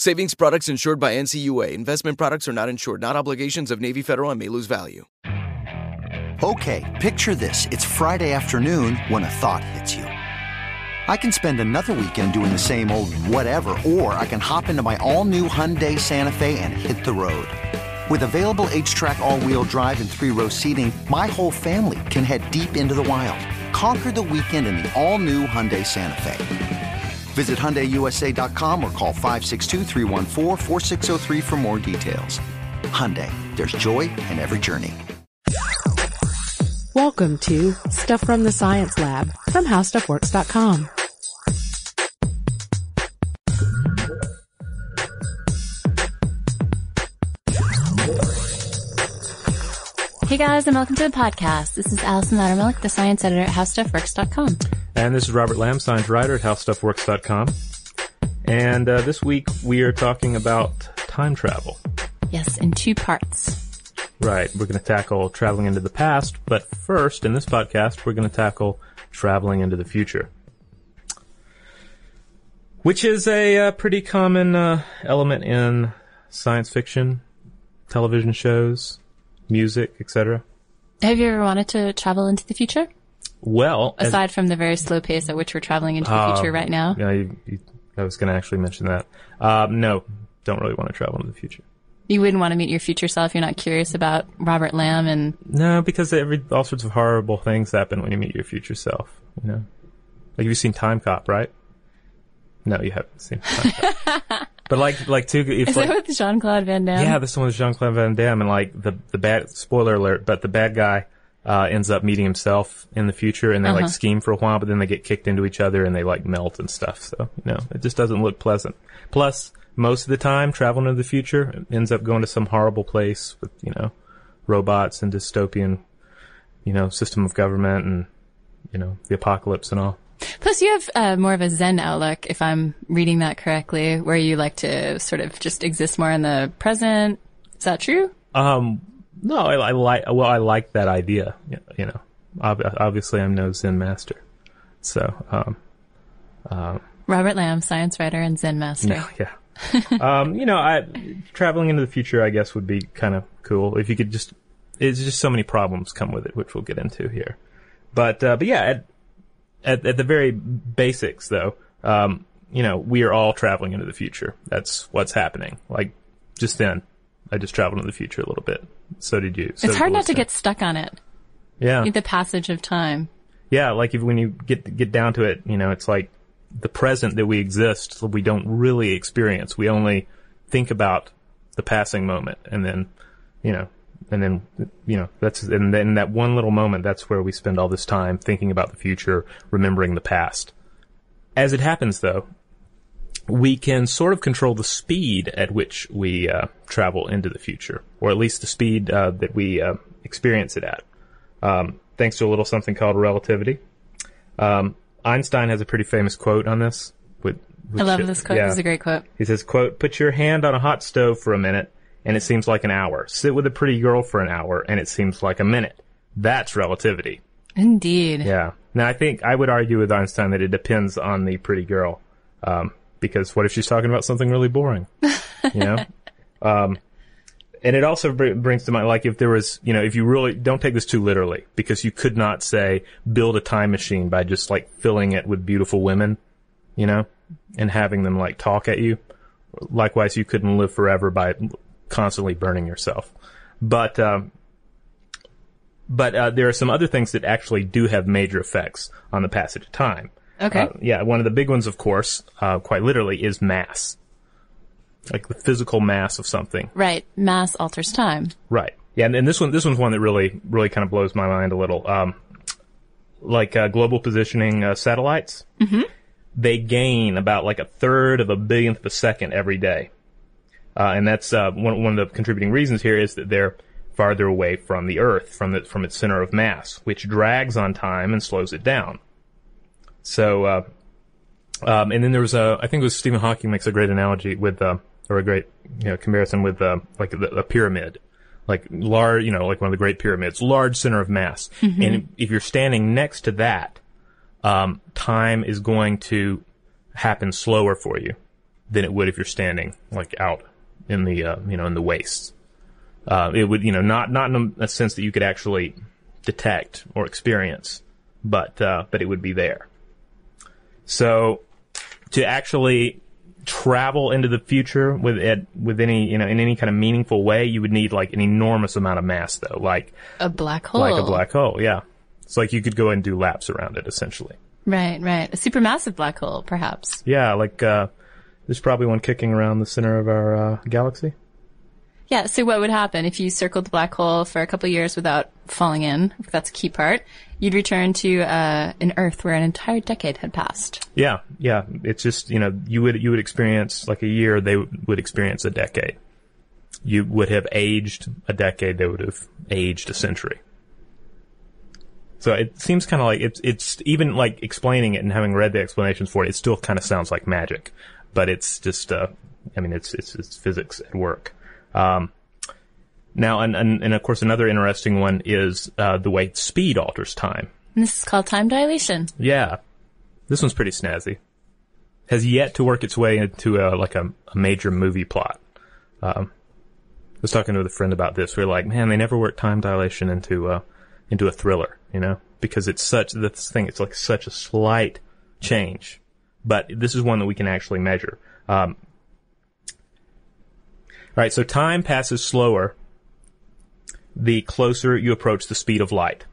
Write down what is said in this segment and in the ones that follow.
Savings products insured by NCUA. Investment products are not insured, not obligations of Navy Federal and may lose value. Okay, picture this. It's Friday afternoon when a thought hits you. I can spend another weekend doing the same old whatever, or I can hop into my all new Hyundai Santa Fe and hit the road. With available HTRAC, all wheel drive, and three row seating, my whole family can head deep into the wild. Conquer the weekend in the all new Hyundai Santa Fe. Visit HyundaiUSA.com or call 562 for more details. Hyundai, there's joy in every journey. Welcome to Stuff from the Science Lab from HowStuffWorks.com. Hey guys, and welcome to the podcast. This is Allison Loudermilk, the science editor at HowStuffWorks.com. And this is Robert Lamb, science writer at HowStuffWorks.com. And uh, this week we are talking about time travel. Yes, in two parts. Right. We're going to tackle traveling into the past, but first, in this podcast, we're going to tackle traveling into the future. Which is a uh, pretty common uh, element in science fiction, television shows, music, etc. Have you ever wanted to travel into the future? Well, aside from the very slow pace at which we're traveling into the future right now. Yeah, you, you, I was going to actually mention that. Uh, no, don't really want to travel into the future. You wouldn't want to meet your future self. You're not curious about Robert Lamb and. No, because every all sorts of horrible things happen when you meet your future self. You know, like you've seen Timecop, right? No, you haven't seen Timecop. But like, like two. Is like, that with Jean Claude Van Damme? Yeah, this one with Jean Claude Van Damme, and like the the bad spoiler alert, but the bad guy uh, ends up meeting himself in the future, and they uh-huh. like scheme for a while, but then they get kicked into each other, and they like melt and stuff. So you know, it just doesn't look pleasant. Plus, most of the time, traveling to the future ends up going to some horrible place with you know robots and dystopian, you know, system of government and you know the apocalypse and all. Plus, you have uh, more of a Zen outlook, if I'm reading that correctly, where you like to sort of just exist more in the present. Is that true? Um, no, I, I like. Well, I like that idea. You know, obviously, I'm no Zen master, so. Um, um, Robert Lamb, science writer and Zen master. No, yeah. um, you know, I traveling into the future, I guess, would be kind of cool if you could just. It's just so many problems come with it, which we'll get into here. But uh, but yeah, at, at, at the very basics, though, um, you know, we are all traveling into the future. That's what's happening. Like just then, I just traveled in the future a little bit. So did you. So it's hard not to get stuck on it. Yeah. The passage of time. Yeah, like if, when you get get down to it, you know, it's like the present that we exist, that we don't really experience. We only think about the passing moment, and then, you know, and then you know that's and then that one little moment that's where we spend all this time thinking about the future remembering the past as it happens though we can sort of control the speed at which we uh, travel into the future or at least the speed uh, that we uh, experience it at um, thanks to a little something called relativity Um, Einstein has a pretty famous quote on this. With, I love this quote. Yeah. It's a great quote. He says, quote, put your hand on a hot stove for a minute and it seems like an hour. Sit with a pretty girl for an hour and it seems like a minute. That's relativity. Indeed. Yeah. Now I think I would argue with Einstein that it depends on the pretty girl. Um, because what if she's talking about something really boring? You know? um, and it also br- brings to mind, like if there was, you know, if you really, don't take this too literally, because you could not say, build a time machine by just like filling it with beautiful women, you know, and having them like talk at you. Likewise, you couldn't live forever by constantly burning yourself. But, um, but uh, there are some other things that actually do have major effects on the passage of time. Okay. Uh, yeah, one of the big ones, of course, uh, quite literally, is mass. Like the physical mass of something. right. Mass alters time. Right. Yeah, and, and this one, this one's one that really, really kind of blows my mind a little. Um, like uh, global positioning uh, satellites, they gain about like a third of a billionth of a second every day, uh, and that's uh, one one of the contributing reasons here is that they're farther away from the Earth, from the, from its center of mass, which drags on time and slows it down. So, uh, um, and then there was a, I think it was Stephen Hawking makes a great analogy with, uh, or a great, you know, comparison with, uh, like the, a pyramid. Like large, you know, like one of the great pyramids, large center of mass. And if you're standing next to that, um, time is going to happen slower for you than it would if you're standing like out in the, uh, you know, in the wastes. Uh, it would, you know, not, not in a sense that you could actually detect or experience, but, uh, but it would be there. So to actually travel into the future with it, with any, you know, in any kind of meaningful way, you would need like an enormous amount of mass though, like, A black hole. like a black hole. Yeah. It's like you could go and do laps around it essentially. Right, right. A supermassive black hole, perhaps. Yeah. Like, uh, there's probably one kicking around the center of our, uh, galaxy. Yeah, so what would happen if you circled the black hole for a couple years without falling in? That's a key part. You'd return to uh, an Earth where an entire decade had passed. Yeah. Yeah. It's just, you know, you would, you would experience like a year, they would experience a decade. You would have aged a decade, they would have aged a century. So it seems kind of like it's, it's even like explaining it and having read the explanations for it, it still kind of sounds like magic, but it's just, uh, I mean, it's, it's, it's physics at work. Um, now, and, and, and of course, another interesting one is, uh, the way speed alters time. And this is called time dilation. Yeah. This one's pretty snazzy. Has yet to work its way into a, like a, a major movie plot. Um, I was talking with a friend about this. We are like, man, they never work time dilation into, uh, into a thriller, you know, because it's such, this thing, it's like such a slight change. But this is one that we can actually measure. Um, right. So time passes slower the closer you approach the speed of light.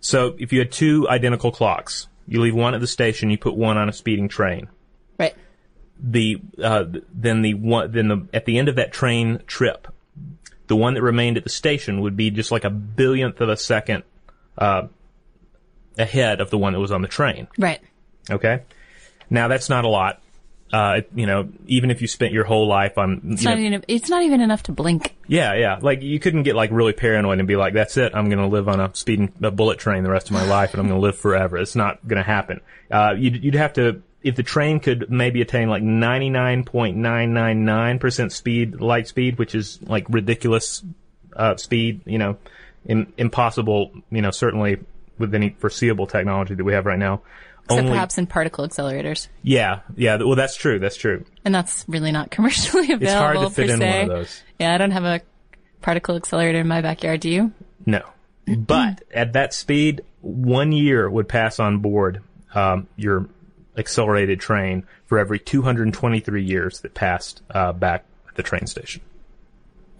So if you had two identical clocks, you leave one at the station, you put one on a speeding train. Right. The uh, then the one then the at the end of that train trip, the one that remained at the station would be just like a billionth of a second uh, ahead of the one that was on the train. Right. Okay, now that's not a lot. Uh, you know, even if you spent your whole life on, It's not know, even it's not even enough to blink. yeah, yeah. Like you couldn't get like really paranoid and be like, "That's it. I'm going to live on a speeding a bullet train the rest of my life, and I'm going to live forever." It's not going to happen. Uh, you'd, you'd have to if the train could maybe attain like 99.999 percent speed, light speed, which is like ridiculous uh, speed. You know, Im- impossible. You know, certainly with any foreseeable technology that we have right now. Except Only, perhaps in particle accelerators. yeah, yeah. Well, that's true. That's true. And that's really not commercially available It's hard to fit in se. one of those. Yeah, I don't have a particle accelerator in my backyard, do you? No. But at that speed, one year would pass on board um, your accelerated train for every 223 years that passed uh, back at the train station.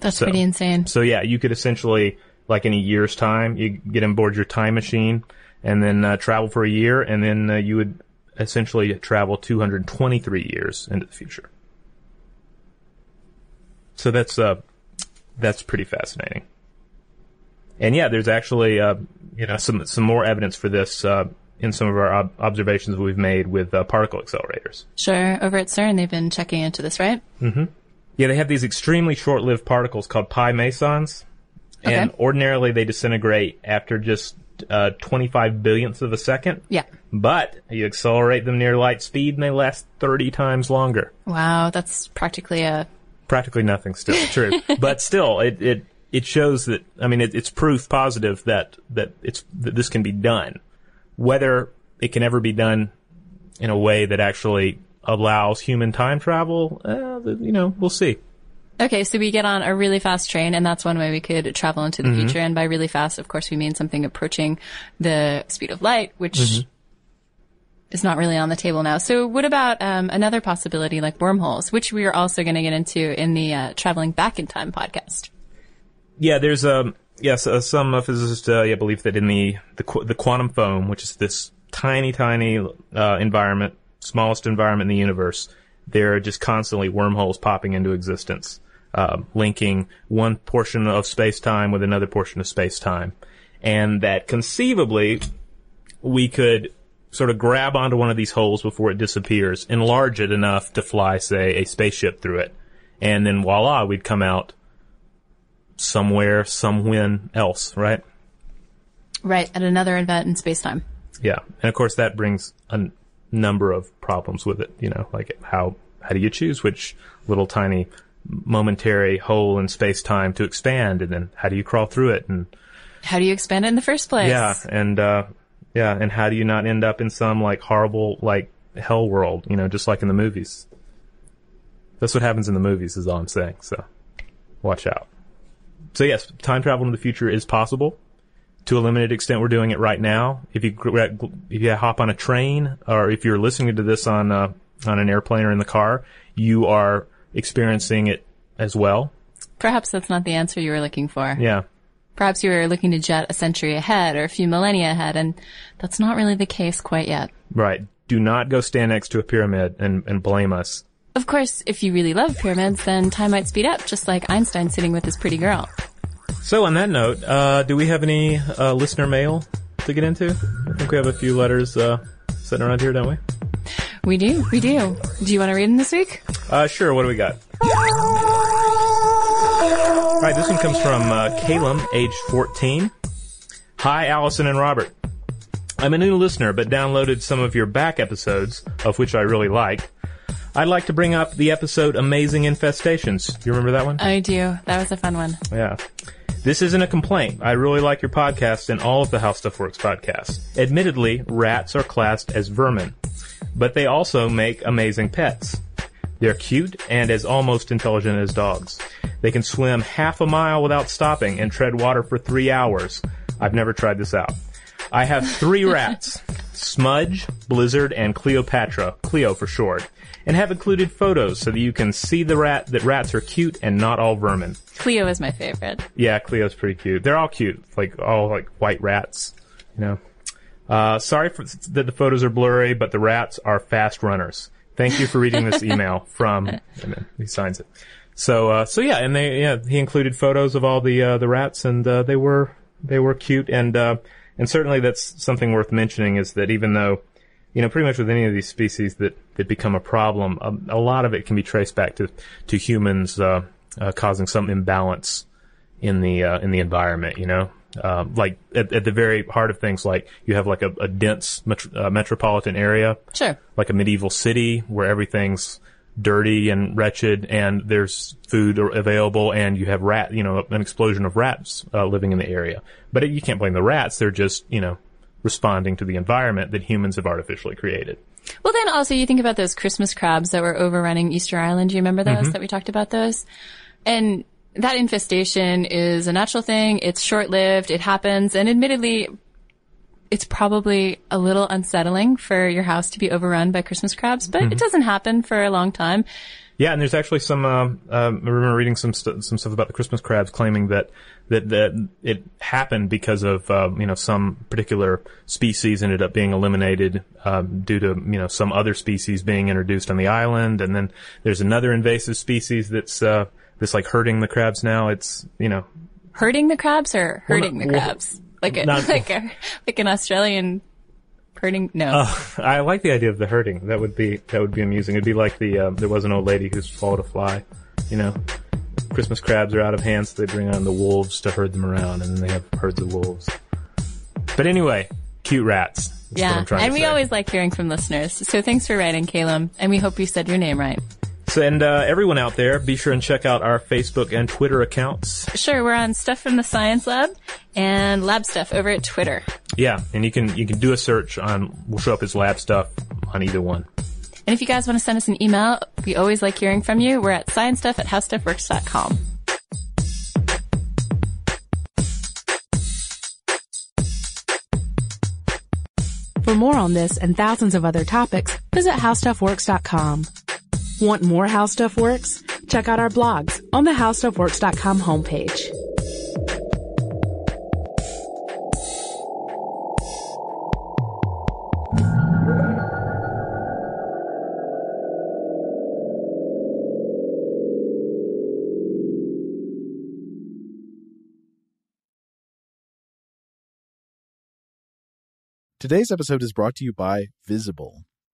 That's So- pretty insane. So yeah, you could essentially, like in a year's time, you get on board your time machine and then uh, travel for a year, and then uh, you would essentially travel 223 years into the future. So that's uh, that's pretty fascinating. And yeah, there's actually uh, you know some some more evidence for this uh, in some of our ob- observations we've made with uh, particle accelerators. Sure, over at CERN they've been checking into this, right? Mm-hmm. Yeah, they have these extremely short-lived particles called pi mesons, and Okay. ordinarily they disintegrate after just uh, 25 billionths of a second. Yeah. But you accelerate them near light speed and they last 30 times longer. Wow, that's practically a Practically nothing still, true. but still, it, it, it shows that, I mean, it, it's proof positive that, that it's, that this can be done. Whether it can ever be done in a way that actually allows human time travel, uh, you know, we'll see. Okay, so we get on a really fast train, and that's one way we could travel into the Mm-hmm. future. And by really fast, of course, we mean something approaching the speed of light, which Mm-hmm. is not really on the table now. So, what about um, another possibility like wormholes, which we are also going to get into in the uh, traveling back in time podcast? Yeah, there's um yes, uh, some uh, physicists uh, yeah, believe that in the the qu- the quantum foam, which is this tiny, tiny uh, environment, smallest environment in the universe, there are just constantly wormholes popping into existence, um, linking one portion of space time with another portion of space time, and that conceivably we could sort of grab onto one of these holes before it disappears, enlarge it enough to fly, say, a spaceship through it, and then voila, we'd come out somewhere, somewhen else, right? Right, at another event in space time. Yeah, and of course that brings a n- number of problems with it. You know, like how how do you choose which little tiny momentary hole in space time to expand, and then how do you crawl through it? And How do you expand it in the first place? yeah, and uh, yeah, and how do you not end up in some like horrible like hell world? You know, just like in the movies. That's what happens in the movies, is all I'm saying. So watch out. So yes, time travel in the future is possible. To a limited extent, we're doing it right now. If you if you hop on a train, or if you're listening to this on uh, on an airplane or in the car, you are experiencing it as well. Perhaps that's not the answer you were looking for. Yeah, Perhaps you were looking to jet a century ahead or a few millennia ahead, and that's not really the case quite yet. right. Do not go stand next to a pyramid and, and blame us. Of course, if you really love pyramids, then time might speed up, just like Einstein sitting with his pretty girl. So on that note, uh, do we have any uh, listener mail to get into? I think we have a few letters uh, sitting around here, don't we? We do, we do. Do you want to read them this week? Uh, sure. What do we got? All right, this one comes from uh, Calum, age 14. Hi, Allison and Robert. I'm a new listener, but downloaded some of your back episodes, of which I really like. I'd like to bring up the episode Amazing Infestations. Do you remember that one? I do. That was a fun one. Yeah. This isn't a complaint. I really like your podcast and all of the How Stuff Works podcasts. Admittedly, rats are classed as vermin, but they also make amazing pets. They're cute and as almost intelligent as dogs. They can swim half a mile without stopping and tread water for three hours. I've never tried this out. I have three rats, Smudge, Blizzard, and Cleopatra, Cleo for short, and have included photos so that you can see the rat that rats are cute and not all vermin. Cleo is my favorite. Yeah, Cleo's pretty cute. They're all cute, like all like white rats. You know. Uh, sorry for that the photos are blurry, but the rats are fast runners. Thank you for reading this email from. And then he signs it. So uh, so yeah, and they yeah he included photos of all the uh, the rats, and uh, they were they were cute, and uh, and certainly that's something worth mentioning is that even though you know, pretty much with any of these species that, that become a problem, a, a lot of it can be traced back to, to humans, uh, uh, causing some imbalance in the, uh, in the environment, you know? Um, like at, at the very heart of things, like you have like a, a dense met- uh, metropolitan area, Sure. like a medieval city where everything's dirty and wretched and there's food available and you have rat, you know, an explosion of rats, uh, living in the area. But it, you can't blame the rats. They're just, you know, responding to the environment that humans have artificially created. Well, then also you think about those Christmas crabs that were overrunning Easter Island. Do you remember those that we talked about those? And that infestation is a natural thing. It's short lived. It happens. And admittedly, it's probably a little unsettling for your house to be overrun by Christmas crabs, but it doesn't happen for a long time. Yeah, and there's actually some. Uh, um, I remember reading some st- some stuff about the Christmas crabs, claiming that that that it happened because of uh, you know some particular species ended up being eliminated um, due to you know some other species being introduced on the island, and then there's another invasive species that's uh, that's like hurting the crabs now. It's you know Hurting the crabs or hurting not- the well, crabs? Like a, not- like a, like an Australian hurting? No. I like the idea of the hurting. That would be that would be amusing. It'd be like the uh, there was an old lady who's swallowed a fly. You know, Christmas crabs are out of hand, so they bring on the wolves to herd them around, and then they have herds of wolves. But anyway, cute rats. Yeah. what I'm trying And we always like hearing from listeners. So thanks for writing, Caleb. And we hope you said your name right. So, and uh, everyone out there, be sure and check out our Facebook and Twitter accounts. Sure, we're on Stuff from the Science Lab and Lab Stuff over at Twitter. Yeah, and you can you can do a search on. We'll show up as lab stuff on either one. And if you guys want to send us an email, we always like hearing from you. We're at sciencestuff at howstuffworks.com. For more on this and thousands of other topics, visit howstuffworks.com. Want more How Stuff Works? Check out our blogs on the howstuffworks.com homepage. Today's episode is brought to you by Visible.